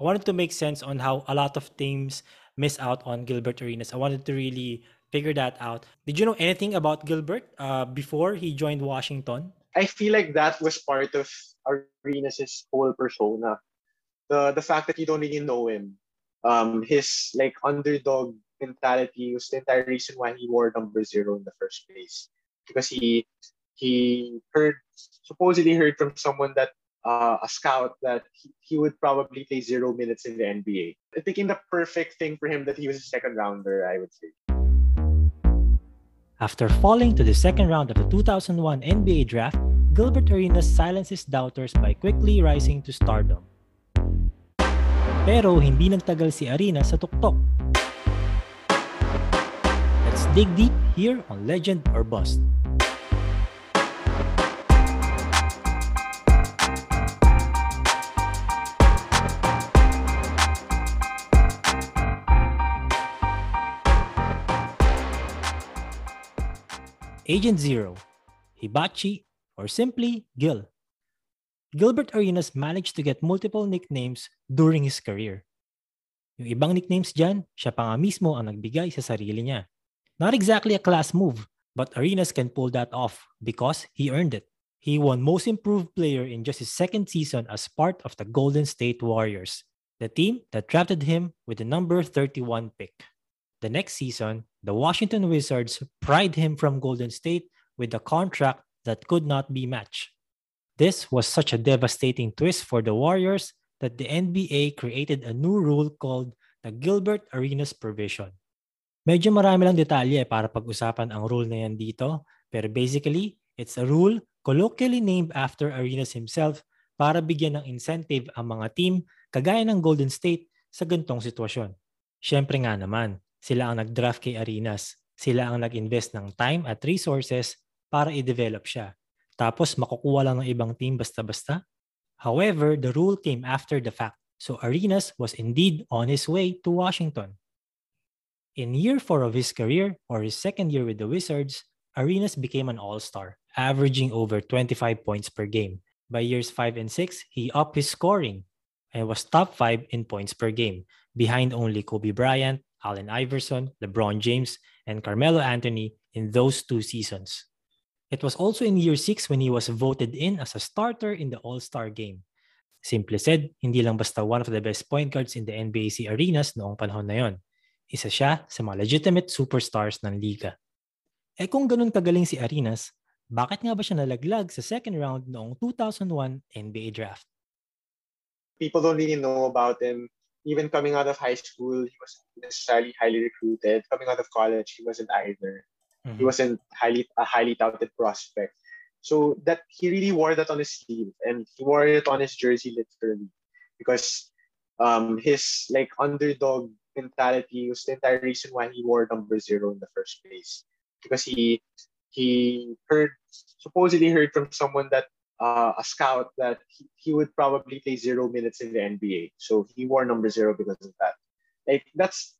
I wanted to make sense on how a lot of teams miss out on Gilbert Arenas. I wanted to really figure that out. Did you know anything about Gilbert uh, before he joined Washington? I feel like that was part of Arenas' whole persona. The the fact that you don't really know him. Um, his like underdog mentality was the entire reason why he wore number zero in the first place. Because he he heard supposedly heard from someone that uh, a scout that he, he would probably play zero minutes in the NBA. I think the perfect thing for him that he was a second rounder, I would say. After falling to the second round of the 2001 NBA draft, Gilbert Arenas silences doubters by quickly rising to stardom. Pero hindi nagtagal si Arenas sa tuktok. Let's dig deep here on Legend or Bust. Agent Zero, Hibachi, or simply Gil. Gilbert Arenas managed to get multiple nicknames during his career. Yung ibang nicknames dyan, siya pa nga mismo ang nagbigay sa sarili niya. Not exactly a class move, but Arenas can pull that off because he earned it. He won Most Improved Player in just his second season as part of the Golden State Warriors, the team that drafted him with the number 31 pick. The next season, the Washington Wizards pried him from Golden State with a contract that could not be matched. This was such a devastating twist for the Warriors that the NBA created a new rule called the Gilbert Arenas Provision. Medyo marami lang detalye para pag-usapan ang rule na yan dito, pero basically, it's a rule colloquially named after Arenas himself para bigyan ng incentive ang mga team kagaya ng Golden State sa gantong sitwasyon. Siyempre nga naman, sila ang nag-draft kay Arenas. Sila ang nag-invest ng time at resources para i-develop siya. Tapos makukuha lang ng ibang team basta-basta. However, the rule came after the fact. So Arenas was indeed on his way to Washington. In year four of his career, or his second year with the Wizards, Arenas became an all-star, averaging over 25 points per game. By years 5 and 6, he upped his scoring and was top 5 in points per game, behind only Kobe Bryant, Allen Iverson, LeBron James, and Carmelo Anthony in those two seasons. It was also in year 6 when he was voted in as a starter in the All-Star game. Simple said, hindi lang basta one of the best point guards in the NBA si Arenas noong panahon na yon. Isa siya sa mga legitimate superstars ng liga. Eh kung ganun kagaling si Arenas, bakit nga ba siya nalaglag sa second round noong 2001 NBA draft? People don't really know about him even coming out of high school, he wasn't necessarily highly recruited. Coming out of college, he wasn't either. Mm-hmm. He wasn't highly a highly touted prospect. So that he really wore that on his sleeve, and he wore it on his jersey literally, because um, his like underdog mentality was the entire reason why he wore number zero in the first place. Because he he heard supposedly heard from someone that uh, a scout that he, he would probably play zero minutes in the NBA. So he wore number zero because of that. Like that's,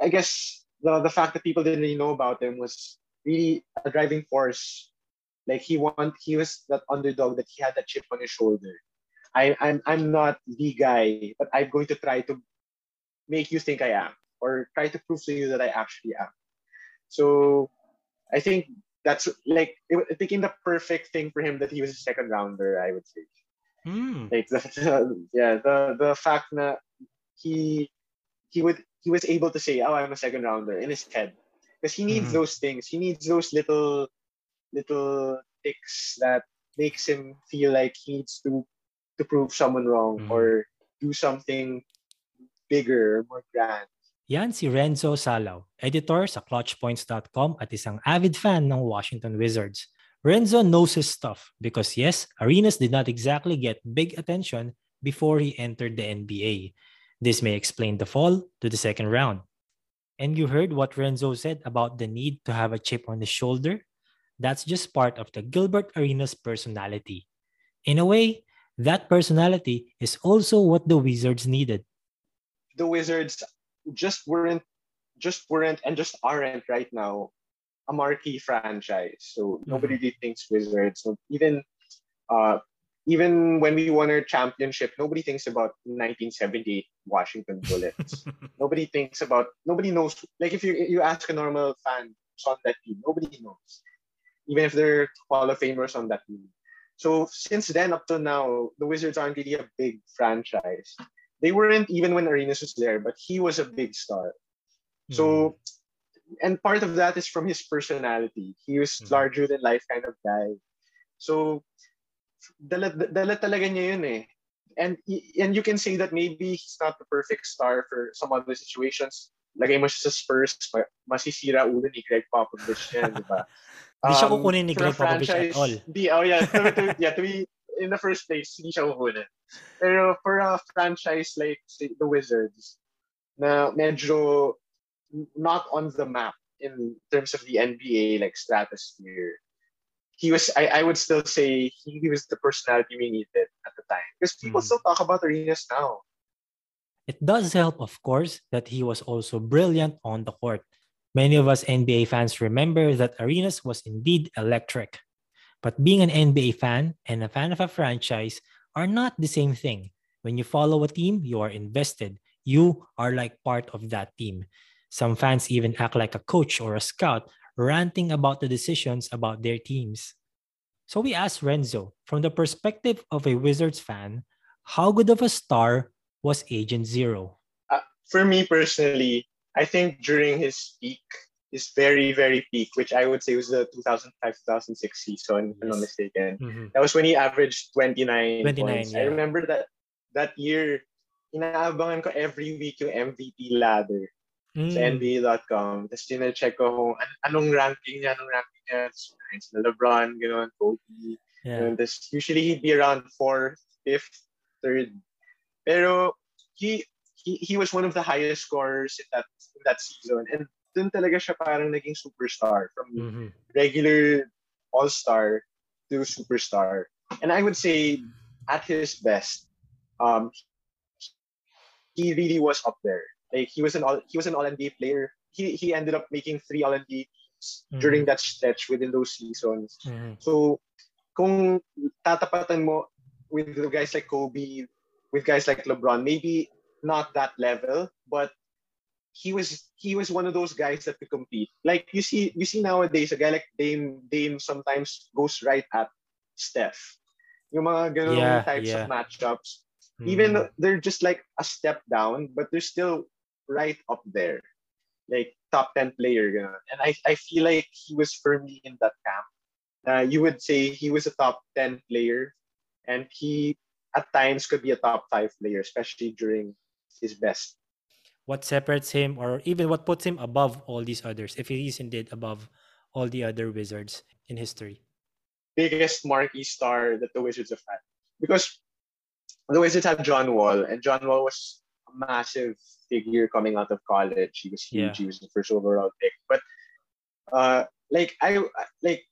I guess the the fact that people didn't really know about him was really a driving force. Like he want he was that underdog that he had that chip on his shoulder. I I'm I'm not the guy, but I'm going to try to make you think I am, or try to prove to you that I actually am. So I think that's like it, it became the perfect thing for him that he was a second rounder. I would say. Mm. Like the, the, yeah, the the fact that he he would he was able to say, "Oh, I'm a second rounder" in his head because he needs mm-hmm. those things. He needs those little little ticks that makes him feel like he needs to to prove someone wrong mm-hmm. or do something bigger, more grand. Yan si Renzo Salaw, editor sa clutchpoints.com at isang avid fan ng Washington Wizards. Renzo knows his stuff because yes, Arenas did not exactly get big attention before he entered the NBA. This may explain the fall to the second round. And you heard what Renzo said about the need to have a chip on the shoulder? That's just part of the Gilbert Arenas personality. In a way, that personality is also what the Wizards needed. The Wizards just weren't just weren't and just aren't right now a marquee franchise. So mm-hmm. nobody really thinks Wizards. So even uh, even when we won our championship, nobody thinks about 1978 Washington Bullets. nobody thinks about nobody knows. Like if you you ask a normal fan on that team, nobody knows, even if they're Hall of Famers on that team. So since then up to now, the Wizards aren't really a big franchise. They weren't even when Arenas was there, but he was a big star. Mm. So, hmm. and part of that is from his personality. He was mm. larger than life kind of guy. So, dala, dala talaga niya yun eh. And, and you can say that maybe he's not the perfect star for some other situations. Lagay mo siya sa Spurs, masisira ulo ni Gregg Popovich yan, di ba? Hindi um, siya kukunin ni Gregg Popovich at all. Di, oh yeah, to, to, yeah, to be in the first place, hindi siya kukunin. Pero for a franchise like say, the Wizards, na medyo not on the map in terms of the NBA like stratosphere, he was I, I would still say he, he was the personality we needed at the time. Because people mm. still talk about Arenas now. It does help, of course, that he was also brilliant on the court. Many of us NBA fans remember that Arenas was indeed electric. But being an NBA fan and a fan of a franchise are not the same thing. When you follow a team, you are invested. You are like part of that team. Some fans even act like a coach or a scout, ranting about the decisions about their teams. So we asked Renzo, from the perspective of a Wizards fan, how good of a star was Agent Zero? Uh, for me personally, I think during his peak, his very, very peak, which I would say was the 2005-2006 season, yes. if I'm not mistaken. Mm-hmm. That was when he averaged 29, 29 points. Yeah. I remember that that year, inaabangan ko every week yung MVP ladder mm. sa NBA.com. Tapos check ko kung an- anong ranking niya, anong ranking niya. Tapos na LeBron, gano'n, Kobe. Yeah. Usually he'd be around fourth, fifth, third. Pero he he, he was one of the highest scorers in that in that season. And dun talaga siya parang naging superstar from mm-hmm. regular all-star to superstar. And I would say at his best, um, he really was up there. Like he was an all he was an all NBA player. He he ended up making three all NBA mm-hmm. during that stretch within those seasons. Mm-hmm. So kung tatapatan mo with guys like Kobe, with guys like LeBron, maybe not that level, but he was he was one of those guys that could compete. Like you see you see nowadays a guy like Dame Dame sometimes goes right at Steph. Yung mga ganun yeah, types yeah. of matchups. Mm. Even they're just like a step down, but they're still right up there. Like top 10 player. Ganun. And I, I feel like he was firmly in that camp. Uh, you would say he was a top 10 player and he at times could be a top 5 player, especially during his best. What separates him, or even what puts him above all these others, if he is indeed above all the other Wizards in history? Biggest marquee star that the Wizards have had. Because the Wizards have John Wall, and John Wall was a massive figure coming out of college. He was huge. Yeah. He was the first overall pick. But uh, like I like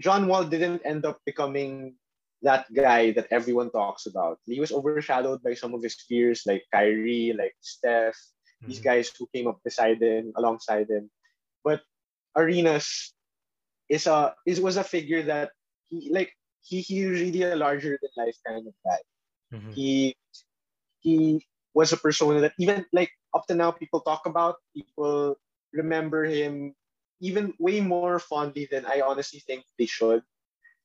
John Wall didn't end up becoming that guy that everyone talks about. He was overshadowed by some of his peers like Kyrie, like Steph, mm-hmm. these guys who came up beside him, alongside him. But Arenas is a is was a figure that he like he he really a larger than life kind of guy. Mm-hmm. He he was a persona that even like up to now people talk about, people remember him even way more fondly than I honestly think they should.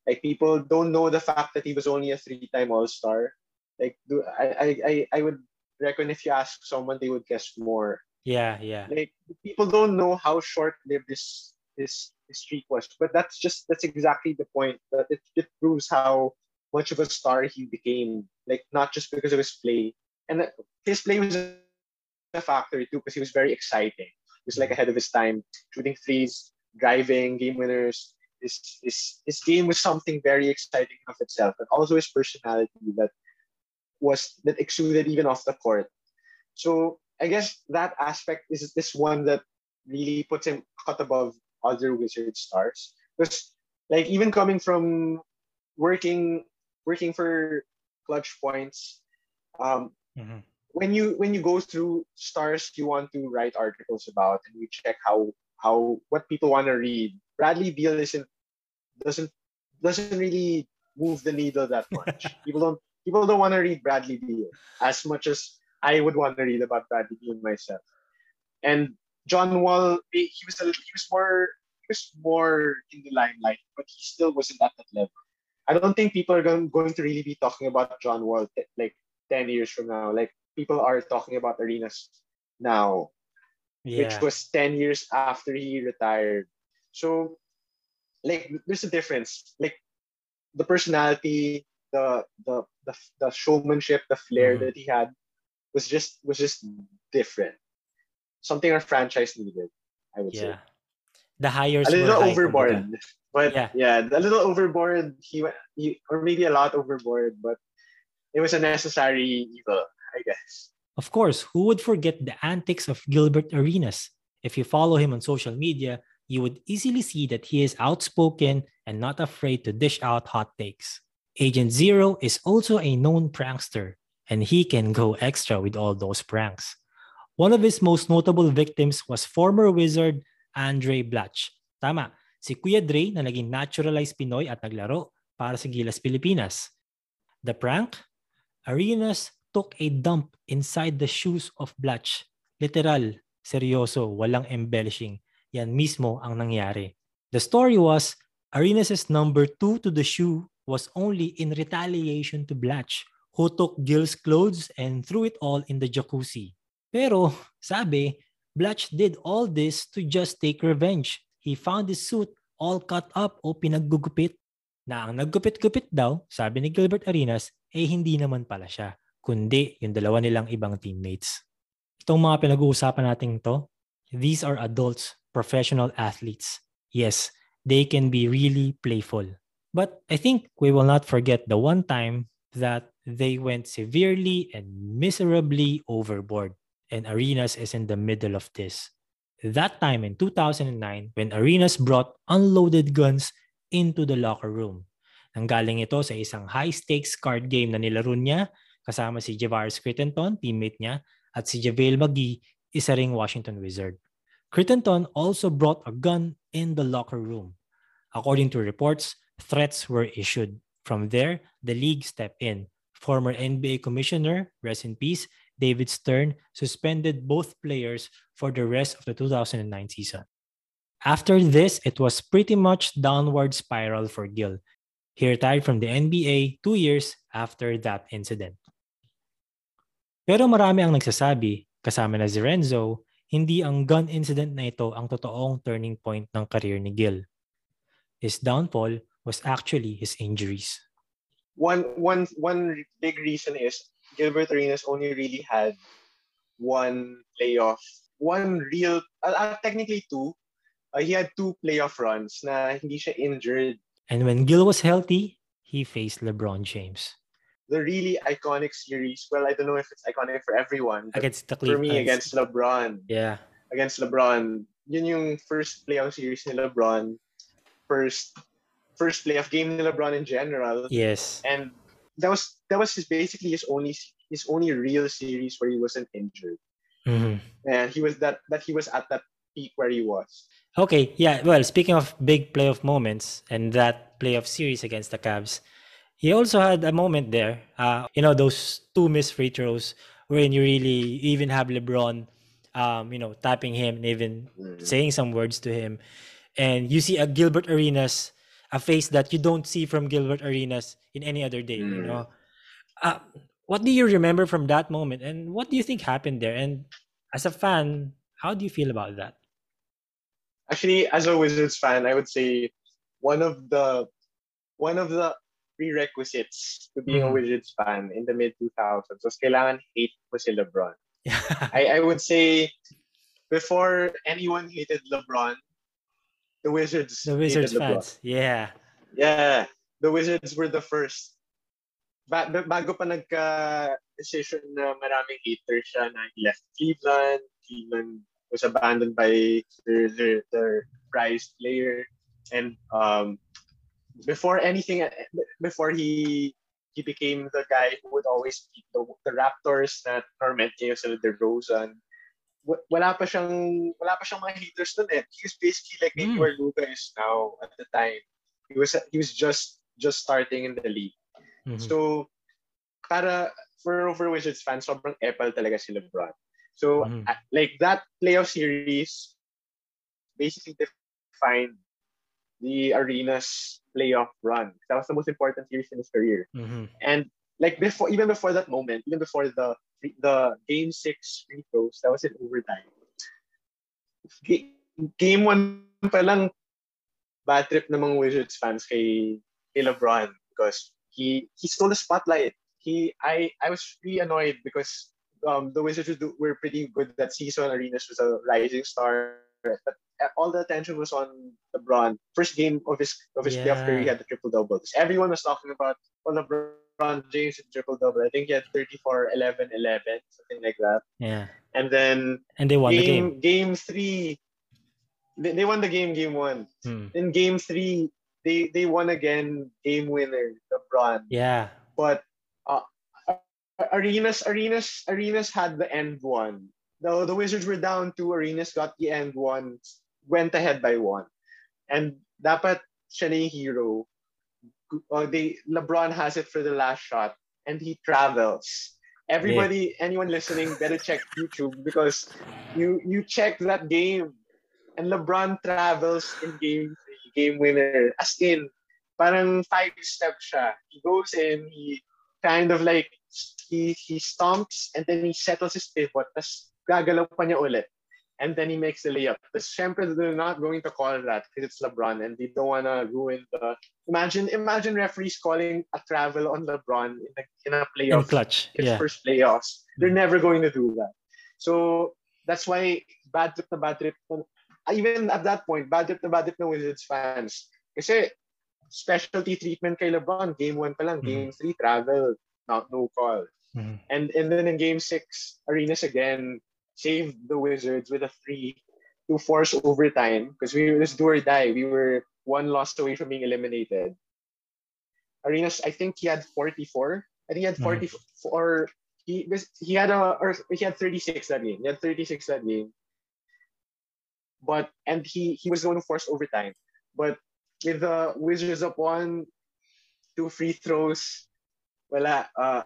Like people don't know the fact that he was only a three-time All-Star. Like do I I I would reckon if you ask someone, they would guess more. Yeah, yeah. Like people don't know how short-lived this this, this streak was, but that's just that's exactly the point. That it, it proves how much of a star he became. Like not just because of his play, and his play was a factor too because he was very exciting. He was like mm-hmm. ahead of his time, shooting threes, driving game winners his, his, his game was something very exciting of itself, and also his personality that was that exuded even off the court. So I guess that aspect is this one that really puts him cut above other wizard stars. Because like even coming from working working for clutch points, um, mm-hmm. when you when you go through stars you want to write articles about and you check how how what people want to read. Bradley Beal isn't doesn't doesn't really move the needle that much. people don't people don't want to read Bradley Beal as much as I would want to read about Bradley Beal myself. And John Wall, he was a, he was more he was more in the limelight, but he still wasn't at that level. I don't think people are going, going to really be talking about John Wall like 10 years from now. Like people are talking about Arenas now, yeah. which was 10 years after he retired. So like there's a difference. Like the personality, the the the, the showmanship, the flair mm-hmm. that he had was just was just different. Something our franchise needed, I would yeah. say. The hires a little overboard, but yeah. yeah, a little overboard. He, he or maybe a lot overboard, but it was a necessary evil, I guess. Of course, who would forget the antics of Gilbert Arenas? If you follow him on social media, you would easily see that he is outspoken and not afraid to dish out hot takes. Agent Zero is also a known prankster, and he can go extra with all those pranks. One of his most notable victims was former wizard Andre Blatch. Tama, si Kuya Dre na naging naturalized Pinoy at naglaro para sa Gilas Pilipinas. The prank? Arenas took a dump inside the shoes of Blatch. Literal, seryoso, walang embellishing. Yan mismo ang nangyari. The story was, Arenas' number two to the shoe was only in retaliation to Blatch, who took Gil's clothes and threw it all in the jacuzzi. Pero, sabi, Blatch did all this to just take revenge. He found his suit all cut up o pinaggugupit. Na ang naggupit-gupit daw, sabi ni Gilbert Arenas, eh hindi naman pala siya, kundi yung dalawa nilang ibang teammates. Itong mga pinag-uusapan natin to, these are adults, professional athletes. Yes, they can be really playful. But I think we will not forget the one time that they went severely and miserably overboard. And Arenas is in the middle of this. That time in 2009, when Arenas brought unloaded guns into the locker room. Nanggaling ito sa isang high-stakes card game na nilaro niya kasama si Javaris Crittenton, teammate niya, at si JaVale McGee, isa ring Washington Wizard. Crittenton also brought a gun in the locker room. According to reports, threats were issued. From there, the league stepped in. Former NBA Commissioner, rest in peace, David Stern, suspended both players for the rest of the 2009 season. After this, it was pretty much downward spiral for Gil. He retired from the NBA two years after that incident. Pero marami ang nagsasabi, kasama na si Renzo, hindi ang gun incident na ito ang totoong turning point ng career ni Gil. His downfall was actually his injuries. One one one big reason is Gilbert Arenas only really had one playoff, one real, uh, uh, technically two. Uh, he had two playoff runs na hindi siya injured. And when Gil was healthy, he faced LeBron James. The really iconic series. Well, I don't know if it's iconic for everyone. Against the For me, against LeBron. Yeah. Against LeBron. Yun yung first playoff series ni LeBron. First first playoff game ni LeBron in general. Yes. And that was that was his, basically his only his only real series where he wasn't injured. Mm-hmm. And he was that that he was at that peak where he was. Okay, yeah. Well, speaking of big playoff moments and that playoff series against the Cavs, he also had a moment there. Uh, you know, those two missed free throws wherein you really even have LeBron, um, you know, tapping him and even mm-hmm. saying some words to him, and you see a Gilbert Arenas a face that you don't see from Gilbert Arenas in any other day. Mm. You know, uh, what do you remember from that moment, and what do you think happened there? And as a fan, how do you feel about that? Actually, as a Wizards fan, I would say one of the one of the prerequisites to being mm. a Wizards fan in the mid 2000s was kailangan hate mo si LeBron. I, I would say before anyone hated LeBron, the Wizards. The Wizards fans. Yeah. Yeah. The Wizards were the first. Ba- bago pa nagka-decision na maraming haters siya na he left Cleveland. Cleveland was abandoned by their, their, their prized player. And um, before anything, before he he became the guy who would always beat the, the Raptors na torment niya yung DeRozan wala pa siyang wala pa siyang mga haters noon eh. He was basically like mm. where Luka is now at the time. He was he was just just starting in the league. Mm-hmm. So, para for, for Wizards fans, sobrang epal talaga si LeBron. So, mm-hmm. like that playoff series basically defined the arena's playoff run. That was the most important series in his career. Mm-hmm. And like before, even before that moment, even before the the game six free throws, that was in overtime. Game one pa lang, bad trip ng mga Wizards fans kay, kay LeBron because he he stole the spotlight. He I I was really annoyed because um the Wizards were pretty good that season. Arenas was a rising star, but all the attention was on LeBron. First game of his of his yeah. playoff career, he had the triple double. Everyone was talking about well, LeBron James and triple double. I think he had 34, 11, 11, something like that. Yeah. And then and they won game, the game. Game three, they, they won the game. Game one. Hmm. In game three, they they won again. Game winner, LeBron. Yeah. But uh, Arenas Arenas Arenas had the end one. The the Wizards were down two. Arenas got the end one went ahead by one. And dapat siya na hero. Uh, they, LeBron has it for the last shot and he travels. Everybody, yeah. anyone listening, better check YouTube because you you check that game and LeBron travels in game three, game winner. As in, parang five step siya. He goes in, he kind of like, he he stomps and then he settles his pivot, tapos gagalaw pa niya ulit and then he makes the layup. But syempre, they're not going to call that because it's LeBron and they don't want to ruin the. Imagine, imagine referees calling a travel on LeBron in a, in a playoff. In clutch. His yeah. first playoffs. They're mm. never going to do that. So that's why bad trip na bad trip. Even at that point, bad trip na bad trip na Wizards fans. Kasi specialty treatment kay LeBron, game 1 pa lang, mm. game 3, travel, not no call. Mm. And and then in game 6, Arenas again, saved the Wizards with a three to force overtime because we was do or die. We were one loss away from being eliminated. Arenas, I think he had 44. I think he had mm-hmm. 44. Mm. He he had a or he had 36 that game. He had 36 that game. But and he he was the one who forced overtime. But with the Wizards up one, two free throws, well, uh,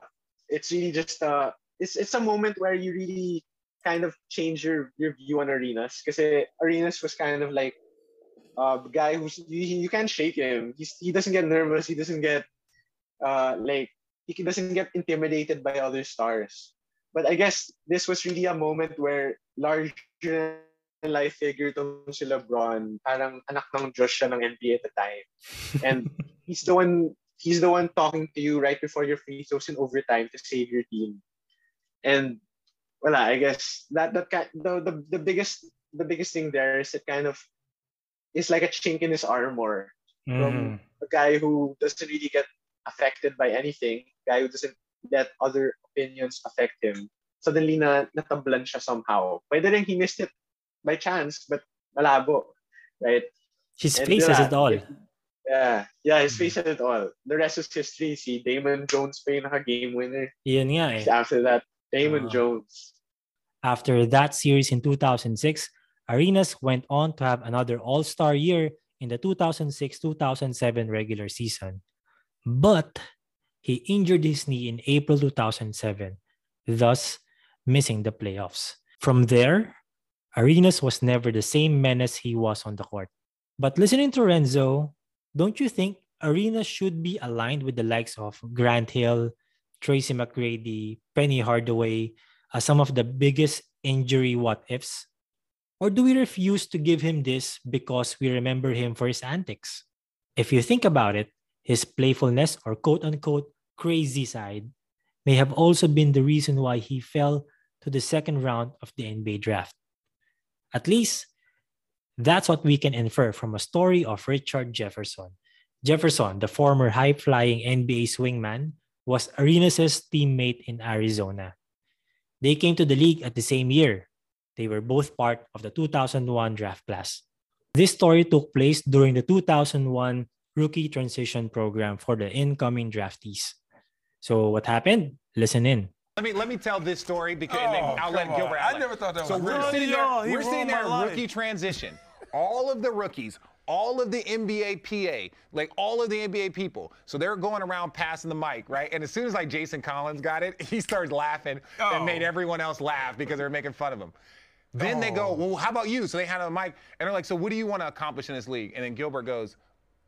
it's really just uh, it's it's a moment where you really kind of change your, your view on Arenas because Arenas was kind of like a guy who's you, you can't shake him. He's, he doesn't get nervous. He doesn't get uh like he doesn't get intimidated by other stars. But I guess this was really a moment where larger life figure tong si LeBron, parang anak ng Diyos siya ng NBA at the time. And he's the one he's the one talking to you right before your free throws in overtime to save your team. And well, I guess that that the, the the biggest the biggest thing there is it kind of is like a chink in his armor mm. from mm-hmm. a guy who doesn't really get affected by anything, guy who doesn't let other opinions affect him. Suddenly na natablan siya somehow. Pwede rin he missed it by chance, but malabo, right? His and face has it all. Yeah, yeah, his face has it all. The rest is history. See, Damon Jones pa yung game winner. Nga eh. After that, Damon uh, Jones. After that series in 2006, Arenas went on to have another All Star year in the 2006 2007 regular season. But he injured his knee in April 2007, thus missing the playoffs. From there, Arenas was never the same menace he was on the court. But listening to Renzo, don't you think Arenas should be aligned with the likes of Grant Hill, Tracy McGrady, Penny Hardaway, as some of the biggest injury what ifs? Or do we refuse to give him this because we remember him for his antics? If you think about it, his playfulness or quote unquote crazy side may have also been the reason why he fell to the second round of the NBA draft. At least, that's what we can infer from a story of Richard Jefferson. Jefferson, the former high flying NBA swingman, was Arenas' teammate in Arizona. They came to the league at the same year. They were both part of the 2001 draft class. This story took place during the 2001 rookie transition program for the incoming draftees. So what happened? Listen in. Let me let me tell this story because oh, I'll let Gilbert. I never thought that so was we're sitting there. We're sitting there rookie transition. All of the rookies all of the NBA PA, like all of the NBA people. So they're going around passing the mic, right? And as soon as like Jason Collins got it, he started laughing oh. and made oh. everyone else laugh because they were making fun of him. Then oh. they go, oh. well, how about you? So they had a mic and they're like, so what do you want to accomplish in this league? And then Gilbert goes,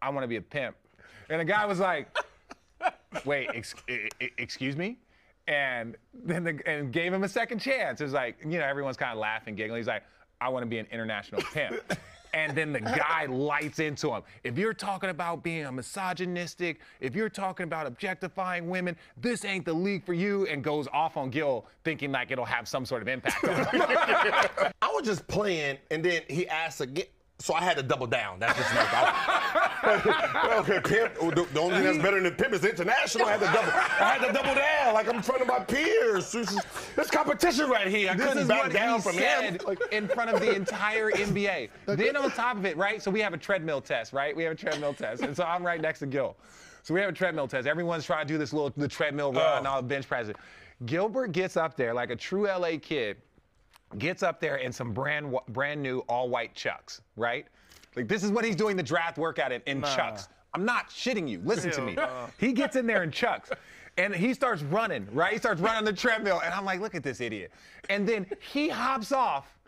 I want to be a pimp. And the guy was like, wait, ex- excuse me? And then the, and gave him a second chance. It was like, you know, everyone's kind of laughing, giggling. He's like, I want to be an international pimp. and then the guy lights into him. If you're talking about being a misogynistic, if you're talking about objectifying women, this ain't the league for you, and goes off on Gil thinking like it'll have some sort of impact on him. I was just playing, and then he asked again. So I had to double down. That's just like, I, okay, pimp. The, the, only thing that's better than pimp is international. I had to double. I had to double down, like I'm in front of my peers. This, is, this competition right here. I this couldn't back down from him. Like, in front of the entire NBA. then on top of it, right? So we have a treadmill test, right? We have a treadmill test, and so I'm right next to Gil. So we have a treadmill test. Everyone's trying to do this little the treadmill run, oh. all the bench presses. Gilbert gets up there like a true LA kid gets up there in some brand brand new all white chucks, right? Like this is what he's doing the draft workout in, in nah. chucks. I'm not shitting you. Listen to me. He gets in there in chucks. And he starts running, right? He starts running the treadmill. And I'm like, look at this idiot. And then he hops off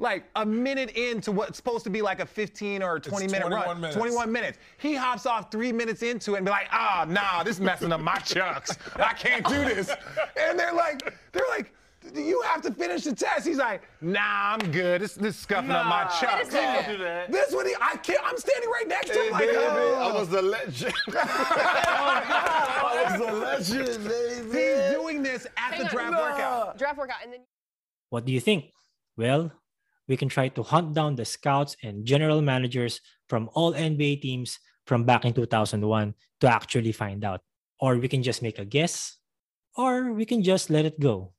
like a minute into what's supposed to be like a 15 or 20 it's minute run. Minutes. 21 minutes. He hops off three minutes into it and be like, ah, oh, nah, this is messing up my chucks. I can't do this. And they're like, they're like, you have to finish the test. He's like, nah, I'm good. This, this is scuffing nah, up my chucks. Don't do that. This what he, I can't, I'm standing right next to him. Hey, like, baby, oh. I was a legend. Oh I was a legend, baby. He's doing this at Hang the draft on. workout. Draft workout, and then. What do you think? Well, we can try to hunt down the scouts and general managers from all NBA teams from back in 2001 to actually find out. Or we can just make a guess, or we can just let it go.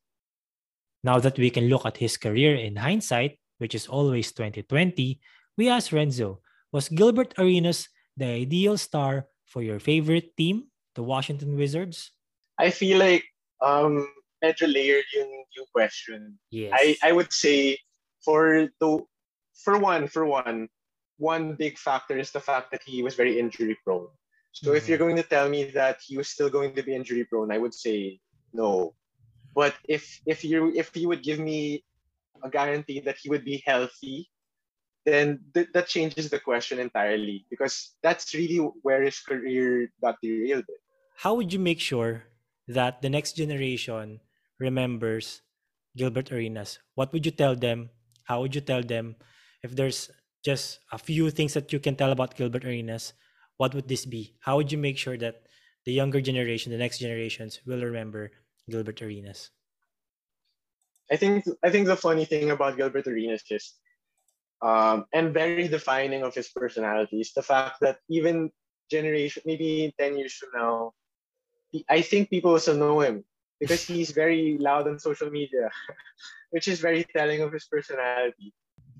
Now that we can look at his career in hindsight, which is always 2020, we asked Renzo, was Gilbert Arenas the ideal star for your favorite team, the Washington Wizards? I feel like um medyo layered yung, yung question. Yes. I, I would say for the for one, for one, one big factor is the fact that he was very injury prone. So mm-hmm. if you're going to tell me that he was still going to be injury prone, I would say no. But if if you if you would give me a guarantee that he would be healthy, then th- that changes the question entirely because that's really where his career got derailed. How would you make sure that the next generation remembers Gilbert Arenas? What would you tell them? How would you tell them if there's just a few things that you can tell about Gilbert Arenas? What would this be? How would you make sure that the younger generation, the next generations, will remember Gilbert Arenas? I think I think the funny thing about Gilbert Arenas is, um, and very defining of his personality is the fact that even generation, maybe ten years from now, I think people still know him because he's very loud on social media, which is very telling of his personality.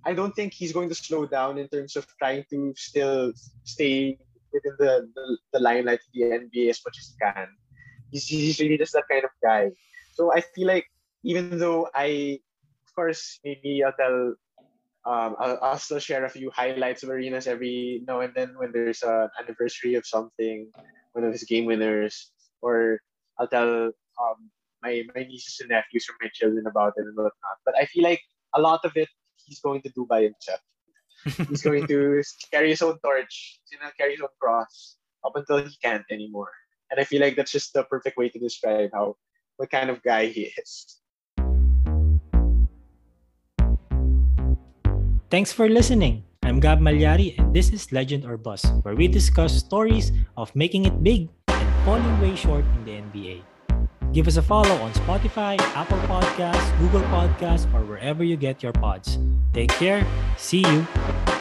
I don't think he's going to slow down in terms of trying to still stay within the, the, the limelight of the NBA as much as he can. He's, he's really just that kind of guy. So I feel like even though I, of course, maybe I'll tell, um, I'll, I'll still share a few highlights of Arenas every now and then when there's an anniversary of something, one of his game winners, or I'll tell um, my, my nieces and nephews or my children about it and whatnot. But I feel like a lot of it he's going to do by himself. he's going to carry his own torch, you know, carry his own cross up until he can't anymore. And I feel like that's just the perfect way to describe how what kind of guy he is. Thanks for listening. I'm Gab Malyari and this is Legend or Bust, where we discuss stories of making it big and falling way short in the NBA. Give us a follow on Spotify, Apple Podcasts, Google Podcasts, or wherever you get your pods. Take care. See you.